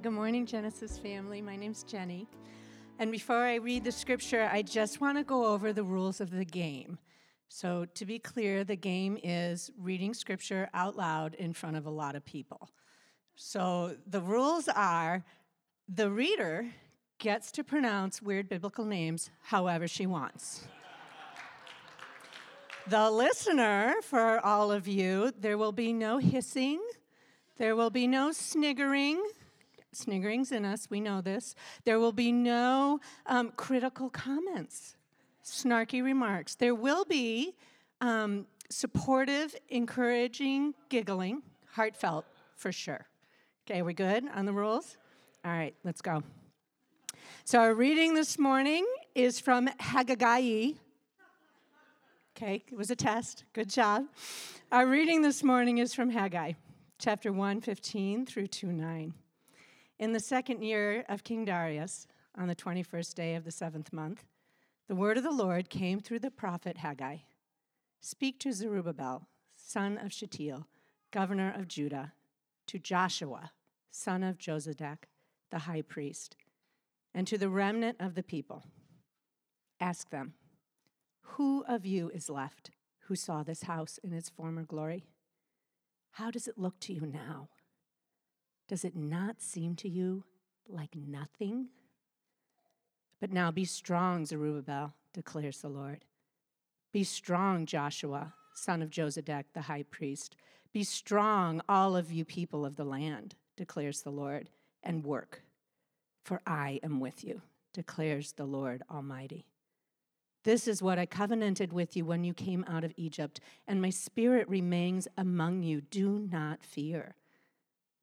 Good morning, Genesis family. My name's Jenny. And before I read the scripture, I just want to go over the rules of the game. So, to be clear, the game is reading scripture out loud in front of a lot of people. So, the rules are the reader gets to pronounce weird biblical names however she wants. The listener, for all of you, there will be no hissing, there will be no sniggering. Sniggering's in us, we know this. There will be no um, critical comments, snarky remarks. There will be um, supportive, encouraging, giggling, heartfelt for sure. Okay, we good on the rules? All right, let's go. So, our reading this morning is from Haggai. Okay, it was a test. Good job. Our reading this morning is from Haggai, chapter 1, 15 through 2, 9. In the second year of King Darius, on the 21st day of the seventh month, the word of the Lord came through the prophet Haggai Speak to Zerubbabel, son of Shealtiel, governor of Judah, to Joshua, son of Jozadak, the high priest, and to the remnant of the people. Ask them, Who of you is left who saw this house in its former glory? How does it look to you now? Does it not seem to you like nothing? But now be strong, Zerubbabel, declares the Lord. Be strong, Joshua, son of Jozadak, the high priest. Be strong, all of you people of the land, declares the Lord, and work, for I am with you, declares the Lord Almighty. This is what I covenanted with you when you came out of Egypt, and my spirit remains among you. Do not fear.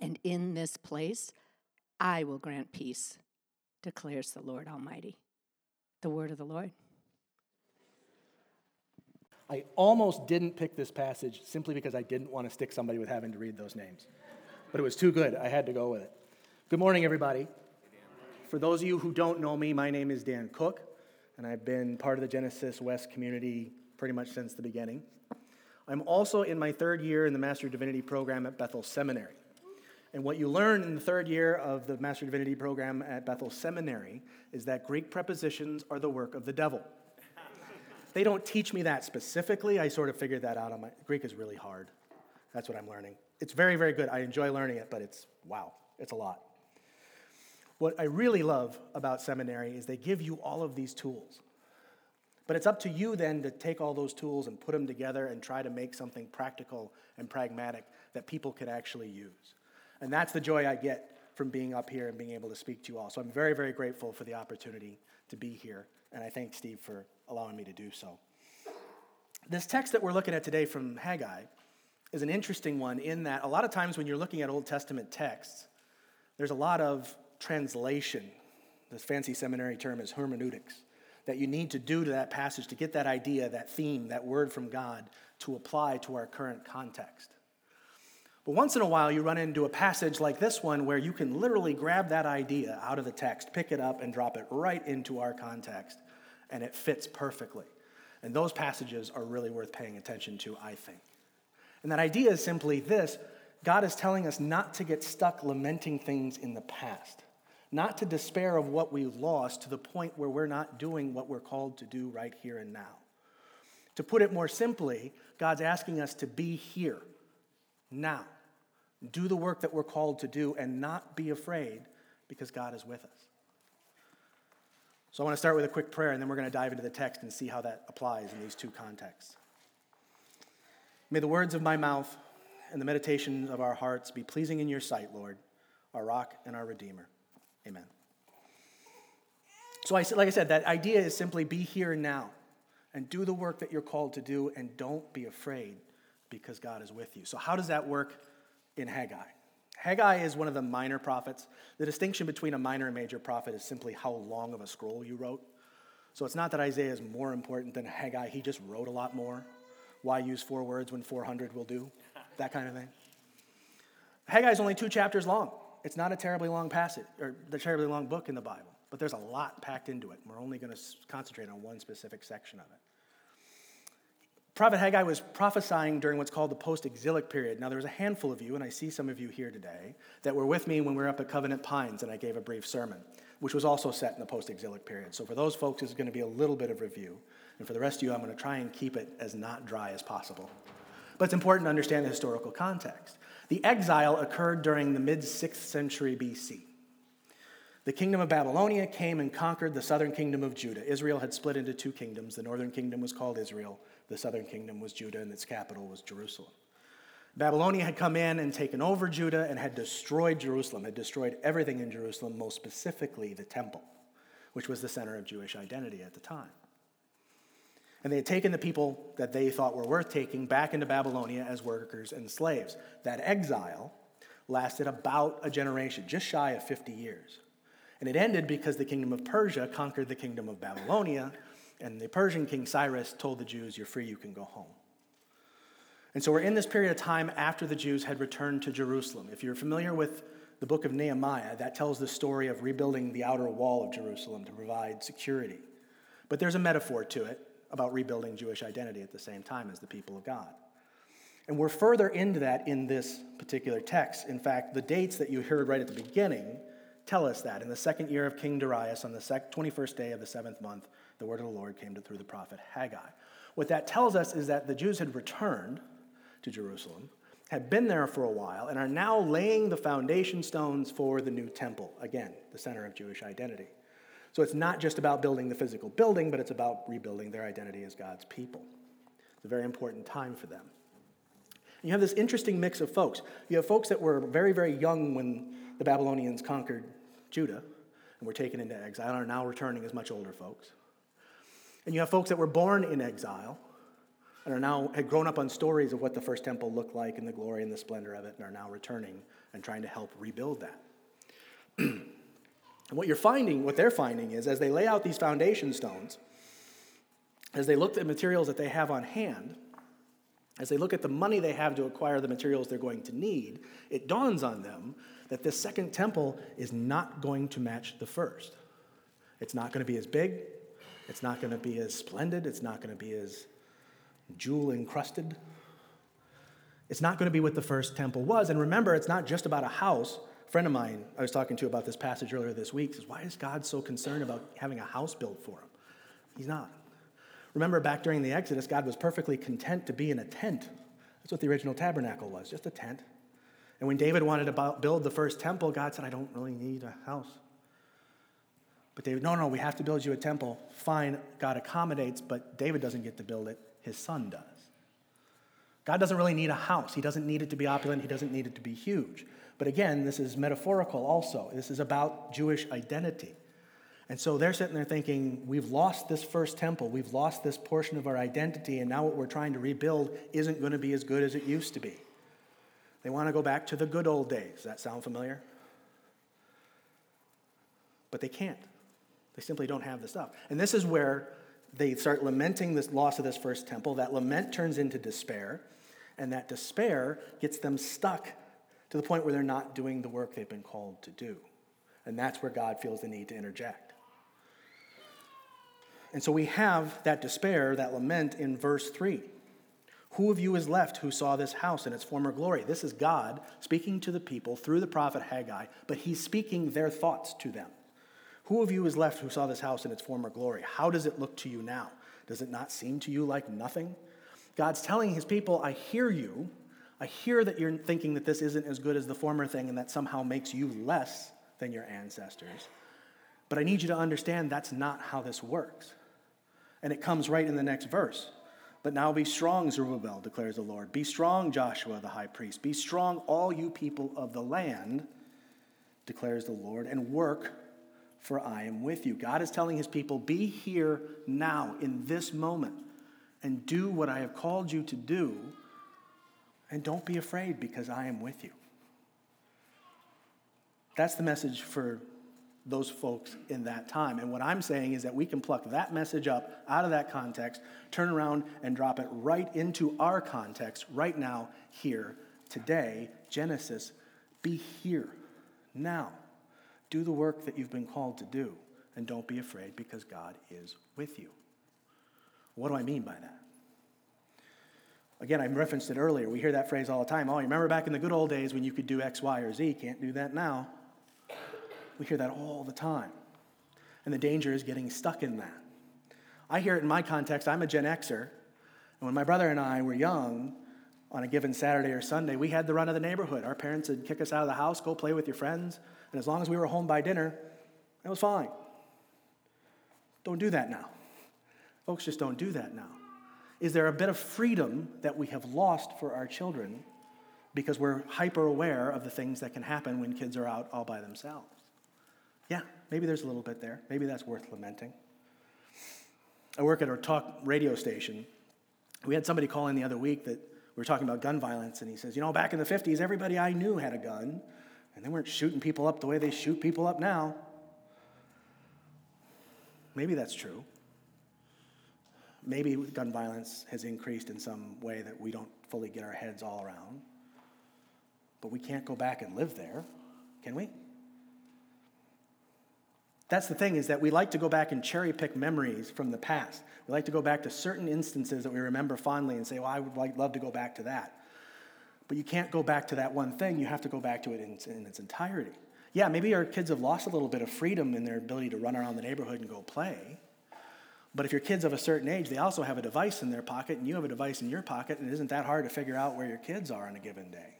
And in this place I will grant peace, declares the Lord Almighty. The word of the Lord. I almost didn't pick this passage simply because I didn't want to stick somebody with having to read those names. But it was too good. I had to go with it. Good morning, everybody. For those of you who don't know me, my name is Dan Cook, and I've been part of the Genesis West community pretty much since the beginning. I'm also in my third year in the Master of Divinity program at Bethel Seminary. And what you learn in the third year of the Master Divinity program at Bethel Seminary is that Greek prepositions are the work of the devil. They don't teach me that specifically. I sort of figured that out on my Greek is really hard. That's what I'm learning. It's very, very good. I enjoy learning it, but it's wow, it's a lot. What I really love about seminary is they give you all of these tools. But it's up to you then to take all those tools and put them together and try to make something practical and pragmatic that people can actually use. And that's the joy I get from being up here and being able to speak to you all. So I'm very, very grateful for the opportunity to be here. And I thank Steve for allowing me to do so. This text that we're looking at today from Haggai is an interesting one in that a lot of times when you're looking at Old Testament texts, there's a lot of translation. This fancy seminary term is hermeneutics that you need to do to that passage to get that idea, that theme, that word from God to apply to our current context. But once in a while, you run into a passage like this one where you can literally grab that idea out of the text, pick it up, and drop it right into our context, and it fits perfectly. And those passages are really worth paying attention to, I think. And that idea is simply this God is telling us not to get stuck lamenting things in the past, not to despair of what we lost to the point where we're not doing what we're called to do right here and now. To put it more simply, God's asking us to be here, now do the work that we're called to do and not be afraid because God is with us. So I want to start with a quick prayer and then we're going to dive into the text and see how that applies in these two contexts. May the words of my mouth and the meditations of our hearts be pleasing in your sight, Lord, our rock and our redeemer. Amen. So, I, like I said, that idea is simply be here now and do the work that you're called to do and don't be afraid because God is with you. So, how does that work in Haggai. Haggai is one of the minor prophets. The distinction between a minor and major prophet is simply how long of a scroll you wrote. So it's not that Isaiah is more important than Haggai, he just wrote a lot more. Why use four words when 400 will do? That kind of thing. Haggai is only two chapters long. It's not a terribly long passage, or the terribly long book in the Bible, but there's a lot packed into it. We're only going to concentrate on one specific section of it. Prophet Haggai was prophesying during what's called the post exilic period. Now, there was a handful of you, and I see some of you here today, that were with me when we were up at Covenant Pines and I gave a brief sermon, which was also set in the post exilic period. So, for those folks, it's going to be a little bit of review. And for the rest of you, I'm going to try and keep it as not dry as possible. But it's important to understand the historical context. The exile occurred during the mid 6th century BC. The kingdom of Babylonia came and conquered the southern kingdom of Judah. Israel had split into two kingdoms. The northern kingdom was called Israel, the southern kingdom was Judah, and its capital was Jerusalem. Babylonia had come in and taken over Judah and had destroyed Jerusalem, had destroyed everything in Jerusalem, most specifically the temple, which was the center of Jewish identity at the time. And they had taken the people that they thought were worth taking back into Babylonia as workers and slaves. That exile lasted about a generation, just shy of 50 years. And it ended because the kingdom of Persia conquered the kingdom of Babylonia and the Persian king Cyrus told the Jews, You're free, you can go home. And so we're in this period of time after the Jews had returned to Jerusalem. If you're familiar with the book of Nehemiah, that tells the story of rebuilding the outer wall of Jerusalem to provide security. But there's a metaphor to it about rebuilding Jewish identity at the same time as the people of God. And we're further into that in this particular text. In fact, the dates that you heard right at the beginning tell us that. In the second year of King Darius, on the 21st day of the seventh month, the word of the Lord came to, through the prophet Haggai. What that tells us is that the Jews had returned to Jerusalem, had been there for a while, and are now laying the foundation stones for the new temple, again, the center of Jewish identity. So it's not just about building the physical building, but it's about rebuilding their identity as God's people. It's a very important time for them. You have this interesting mix of folks. You have folks that were very, very young when the Babylonians conquered Judah and were taken into exile and are now returning as much older folks. And you have folks that were born in exile and are now had grown up on stories of what the first temple looked like and the glory and the splendor of it and are now returning and trying to help rebuild that. and what you're finding, what they're finding is as they lay out these foundation stones, as they look at materials that they have on hand, as they look at the money they have to acquire the materials they're going to need, it dawns on them that this second temple is not going to match the first. It's not going to be as big, it's not going to be as splendid. It's not going to be as jewel encrusted. It's not going to be what the first temple was. And remember, it's not just about a house. A friend of mine I was talking to about this passage earlier this week says, Why is God so concerned about having a house built for him? He's not. Remember, back during the Exodus, God was perfectly content to be in a tent. That's what the original tabernacle was, just a tent. And when David wanted to build the first temple, God said, I don't really need a house. But David, no, no, we have to build you a temple. Fine, God accommodates, but David doesn't get to build it, his son does. God doesn't really need a house. He doesn't need it to be opulent, he doesn't need it to be huge. But again, this is metaphorical also. This is about Jewish identity. And so they're sitting there thinking, we've lost this first temple, we've lost this portion of our identity, and now what we're trying to rebuild isn't going to be as good as it used to be. They want to go back to the good old days. Does that sound familiar? But they can't. They simply don't have the stuff. And this is where they start lamenting this loss of this first temple. That lament turns into despair, and that despair gets them stuck to the point where they're not doing the work they've been called to do. And that's where God feels the need to interject. And so we have that despair, that lament in verse 3. Who of you is left who saw this house in its former glory? This is God speaking to the people through the prophet Haggai, but he's speaking their thoughts to them. Who of you is left who saw this house in its former glory? How does it look to you now? Does it not seem to you like nothing? God's telling his people, I hear you. I hear that you're thinking that this isn't as good as the former thing and that somehow makes you less than your ancestors. But I need you to understand that's not how this works. And it comes right in the next verse. But now be strong, Zerubbabel, declares the Lord. Be strong, Joshua the high priest. Be strong, all you people of the land, declares the Lord, and work, for I am with you. God is telling his people, Be here now, in this moment, and do what I have called you to do, and don't be afraid because I am with you. That's the message for those folks in that time. And what I'm saying is that we can pluck that message up out of that context, turn around and drop it right into our context right now, here, today. Genesis, be here, now. Do the work that you've been called to do, and don't be afraid because God is with you. What do I mean by that? Again, I referenced it earlier. We hear that phrase all the time. Oh, you remember back in the good old days when you could do X, Y, or Z? Can't do that now. We hear that all the time. And the danger is getting stuck in that. I hear it in my context. I'm a Gen Xer. And when my brother and I were young, on a given Saturday or Sunday, we had the run of the neighborhood. Our parents would kick us out of the house, go play with your friends. And as long as we were home by dinner, it was fine. Don't do that now. Folks just don't do that now. Is there a bit of freedom that we have lost for our children because we're hyper aware of the things that can happen when kids are out all by themselves? Yeah, maybe there's a little bit there. Maybe that's worth lamenting. I work at a talk radio station. We had somebody call in the other week that we were talking about gun violence, and he says, You know, back in the 50s, everybody I knew had a gun, and they weren't shooting people up the way they shoot people up now. Maybe that's true. Maybe gun violence has increased in some way that we don't fully get our heads all around. But we can't go back and live there, can we? That's the thing, is that we like to go back and cherry pick memories from the past. We like to go back to certain instances that we remember fondly and say, well, I would like, love to go back to that. But you can't go back to that one thing. You have to go back to it in, in its entirety. Yeah, maybe our kids have lost a little bit of freedom in their ability to run around the neighborhood and go play. But if your kids of a certain age, they also have a device in their pocket, and you have a device in your pocket, and it isn't that hard to figure out where your kids are on a given day.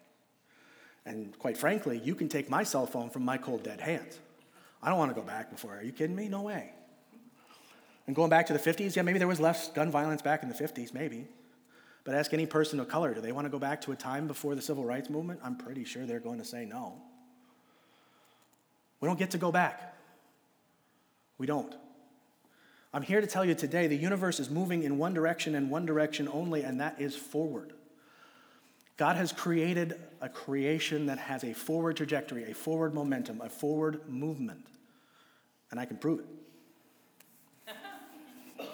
And quite frankly, you can take my cell phone from my cold, dead hands. I don't want to go back before. Are you kidding me? No way. And going back to the 50s, yeah, maybe there was less gun violence back in the 50s, maybe. But ask any person of color, do they want to go back to a time before the civil rights movement? I'm pretty sure they're going to say no. We don't get to go back. We don't. I'm here to tell you today the universe is moving in one direction and one direction only, and that is forward. God has created a creation that has a forward trajectory, a forward momentum, a forward movement. And I can prove it.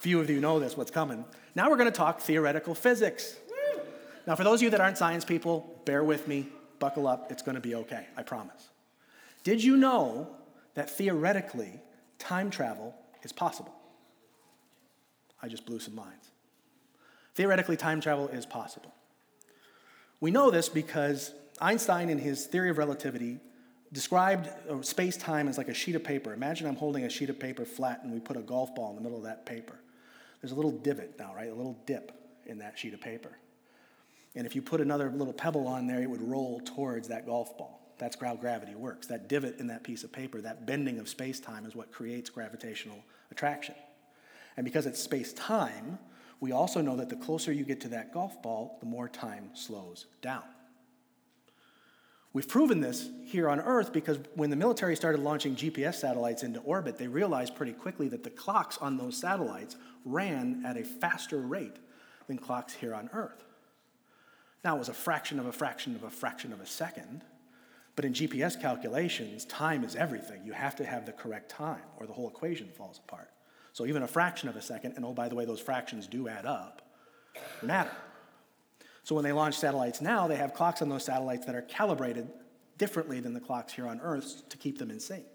Few of you know this, what's coming. Now we're going to talk theoretical physics. Now, for those of you that aren't science people, bear with me, buckle up, it's going to be okay, I promise. Did you know that theoretically time travel is possible? I just blew some minds. Theoretically, time travel is possible. We know this because Einstein, in his theory of relativity, described uh, space time as like a sheet of paper. Imagine I'm holding a sheet of paper flat and we put a golf ball in the middle of that paper. There's a little divot now, right? A little dip in that sheet of paper. And if you put another little pebble on there, it would roll towards that golf ball. That's how gravity works. That divot in that piece of paper, that bending of space time, is what creates gravitational attraction. And because it's space time, we also know that the closer you get to that golf ball, the more time slows down. We've proven this here on Earth because when the military started launching GPS satellites into orbit, they realized pretty quickly that the clocks on those satellites ran at a faster rate than clocks here on Earth. Now, it was a fraction of a fraction of a fraction of a second, but in GPS calculations, time is everything. You have to have the correct time, or the whole equation falls apart. So even a fraction of a second, and oh, by the way, those fractions do add up, matter. So when they launch satellites now, they have clocks on those satellites that are calibrated differently than the clocks here on Earth to keep them in sync.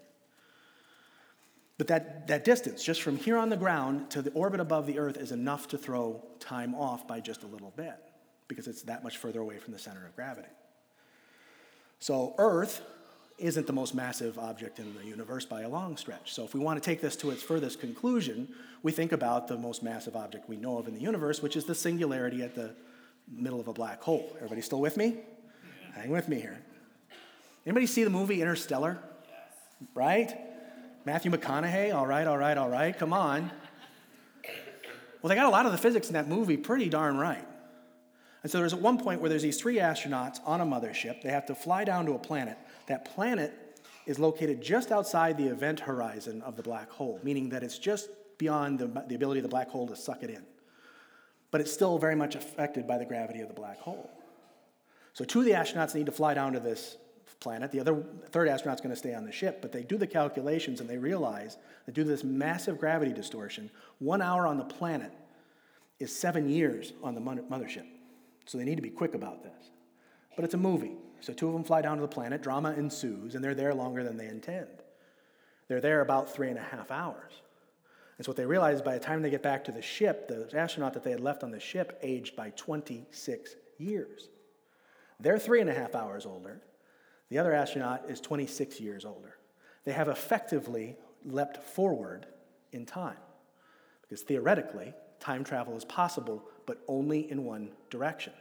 But that, that distance, just from here on the ground to the orbit above the Earth, is enough to throw time off by just a little bit because it's that much further away from the center of gravity. So, Earth isn't the most massive object in the universe by a long stretch. So, if we want to take this to its furthest conclusion, we think about the most massive object we know of in the universe, which is the singularity at the middle of a black hole. Everybody still with me? Hang with me here. Anybody see the movie Interstellar? Yes. Right? Matthew McConaughey, all right, all right, all right, come on. Well, they got a lot of the physics in that movie pretty darn right. And so there's at one point where there's these three astronauts on a mothership. They have to fly down to a planet. That planet is located just outside the event horizon of the black hole, meaning that it's just beyond the, the ability of the black hole to suck it in. But it's still very much affected by the gravity of the black hole. So two of the astronauts need to fly down to this planet. The other third astronaut's going to stay on the ship, but they do the calculations and they realize that due to this massive gravity distortion, one hour on the planet is seven years on the mothership. So they need to be quick about this. But it's a movie. So two of them fly down to the planet, drama ensues, and they're there longer than they intend. They're there about three and a half hours. And so what they realize is by the time they get back to the ship, the astronaut that they had left on the ship aged by 26 years. They're three and a half hours older. The other astronaut is 26 years older. They have effectively leapt forward in time. Because theoretically, time travel is possible, but only in one direction.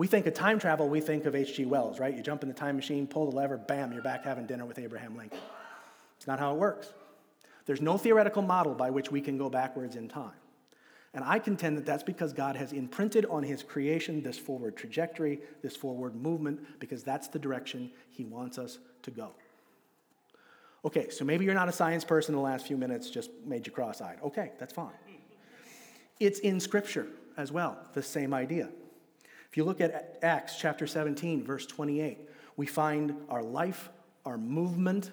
We think of time travel, we think of H.G. Wells, right? You jump in the time machine, pull the lever, bam, you're back having dinner with Abraham Lincoln. It's not how it works. There's no theoretical model by which we can go backwards in time. And I contend that that's because God has imprinted on his creation this forward trajectory, this forward movement, because that's the direction he wants us to go. Okay, so maybe you're not a science person the last few minutes, just made you cross eyed. Okay, that's fine. It's in Scripture as well, the same idea. If you look at Acts chapter 17, verse 28, we find our life, our movement,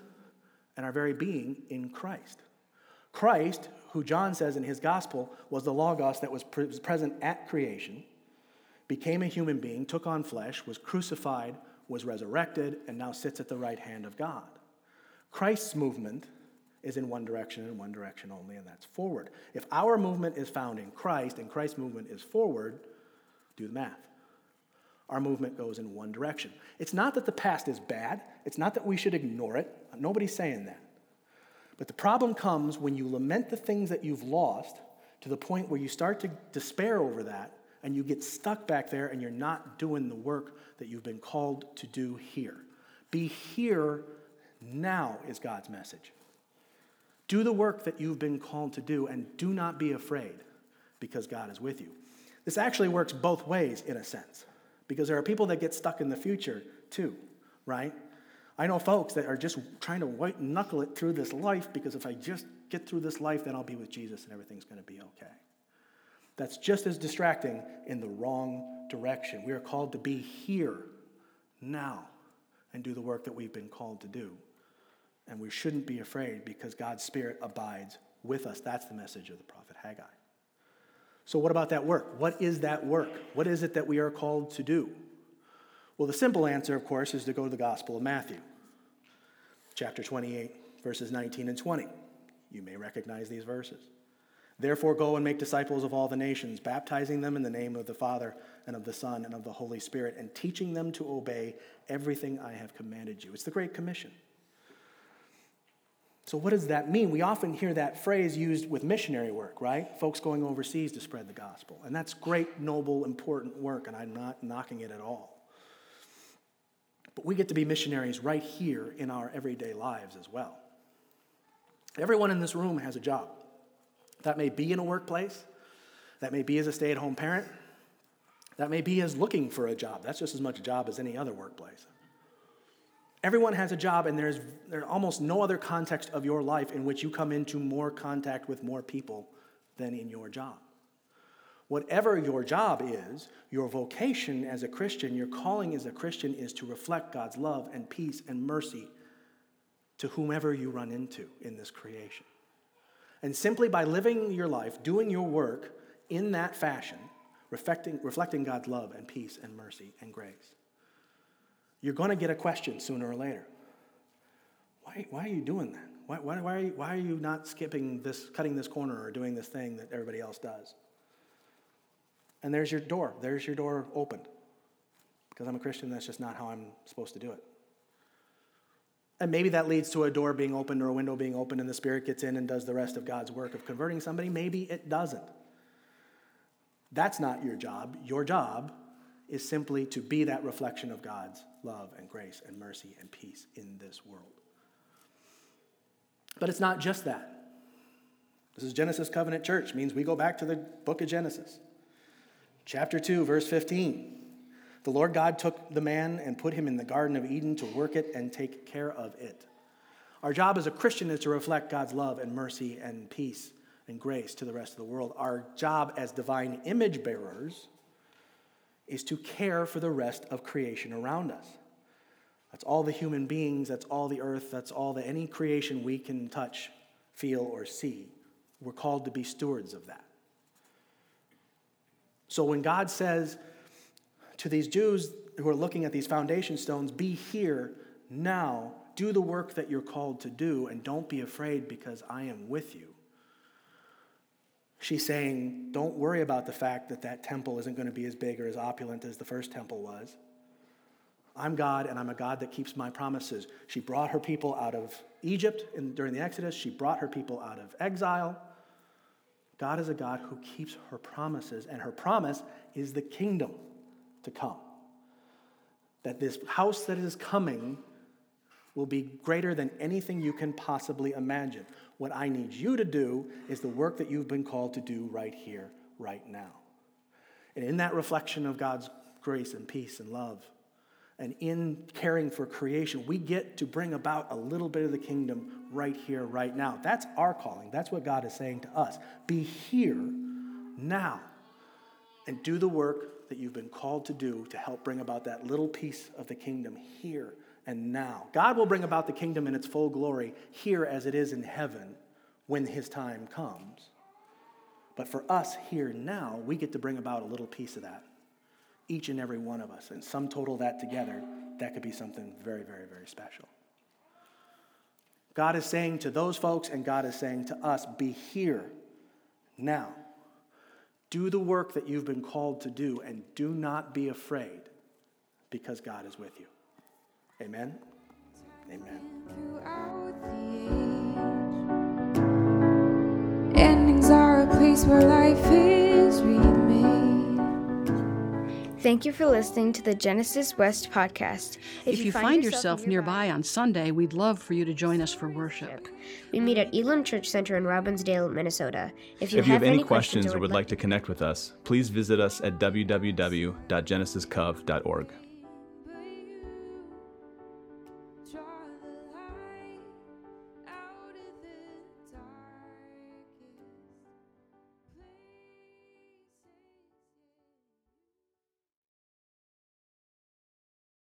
and our very being in Christ. Christ, who John says in his gospel was the Logos that was present at creation, became a human being, took on flesh, was crucified, was resurrected, and now sits at the right hand of God. Christ's movement is in one direction and one direction only, and that's forward. If our movement is found in Christ and Christ's movement is forward, do the math. Our movement goes in one direction. It's not that the past is bad, it's not that we should ignore it. Nobody's saying that. But the problem comes when you lament the things that you've lost to the point where you start to despair over that and you get stuck back there and you're not doing the work that you've been called to do here. Be here now is God's message. Do the work that you've been called to do and do not be afraid because God is with you. This actually works both ways in a sense because there are people that get stuck in the future too, right? I know folks that are just trying to white knuckle it through this life because if I just get through this life, then I'll be with Jesus and everything's going to be okay. That's just as distracting in the wrong direction. We are called to be here now and do the work that we've been called to do. And we shouldn't be afraid because God's Spirit abides with us. That's the message of the prophet Haggai. So, what about that work? What is that work? What is it that we are called to do? Well, the simple answer, of course, is to go to the Gospel of Matthew, chapter 28, verses 19 and 20. You may recognize these verses. Therefore, go and make disciples of all the nations, baptizing them in the name of the Father and of the Son and of the Holy Spirit, and teaching them to obey everything I have commanded you. It's the Great Commission. So, what does that mean? We often hear that phrase used with missionary work, right? Folks going overseas to spread the gospel. And that's great, noble, important work, and I'm not knocking it at all. But we get to be missionaries right here in our everyday lives as well. Everyone in this room has a job. That may be in a workplace, that may be as a stay at home parent, that may be as looking for a job. That's just as much a job as any other workplace. Everyone has a job, and there's, there's almost no other context of your life in which you come into more contact with more people than in your job. Whatever your job is, your vocation as a Christian, your calling as a Christian is to reflect God's love and peace and mercy to whomever you run into in this creation. And simply by living your life, doing your work in that fashion, reflecting, reflecting God's love and peace and mercy and grace. You're going to get a question sooner or later. Why, why are you doing that? Why, why, why, are you, why are you not skipping this, cutting this corner or doing this thing that everybody else does? And there's your door. There's your door opened. Because I'm a Christian, that's just not how I'm supposed to do it. And maybe that leads to a door being opened or a window being opened and the Spirit gets in and does the rest of God's work of converting somebody. Maybe it doesn't. That's not your job. Your job is simply to be that reflection of God's love and grace and mercy and peace in this world. But it's not just that. This is Genesis Covenant Church, means we go back to the book of Genesis. Chapter 2, verse 15. The Lord God took the man and put him in the Garden of Eden to work it and take care of it. Our job as a Christian is to reflect God's love and mercy and peace and grace to the rest of the world. Our job as divine image bearers is to care for the rest of creation around us. That's all the human beings, that's all the earth, that's all the any creation we can touch, feel, or see. We're called to be stewards of that. So when God says to these Jews who are looking at these foundation stones, be here now, do the work that you're called to do, and don't be afraid because I am with you. She's saying, don't worry about the fact that that temple isn't going to be as big or as opulent as the first temple was. I'm God, and I'm a God that keeps my promises. She brought her people out of Egypt in, during the Exodus, she brought her people out of exile. God is a God who keeps her promises, and her promise is the kingdom to come. That this house that is coming will be greater than anything you can possibly imagine. What I need you to do is the work that you've been called to do right here, right now. And in that reflection of God's grace and peace and love, and in caring for creation, we get to bring about a little bit of the kingdom right here, right now. That's our calling. That's what God is saying to us. Be here now and do the work that you've been called to do to help bring about that little piece of the kingdom here and now. God will bring about the kingdom in its full glory here as it is in heaven when his time comes. But for us here now, we get to bring about a little piece of that each and every one of us. And sum total that together, that could be something very, very, very special. God is saying to those folks, and God is saying to us, be here now. Do the work that you've been called to do, and do not be afraid because God is with you. Amen. Amen. Endings are a place where life is remade. Thank you for listening to the Genesis West podcast. If, if you, you, find, find yourself, yourself nearby, nearby on Sunday, we'd love for you to join us for worship. We meet at Elam Church Center in Robbinsdale, Minnesota. If you, if have, you have, any questions, questions or would like to connect with us, please visit us at www.genesiscov.org.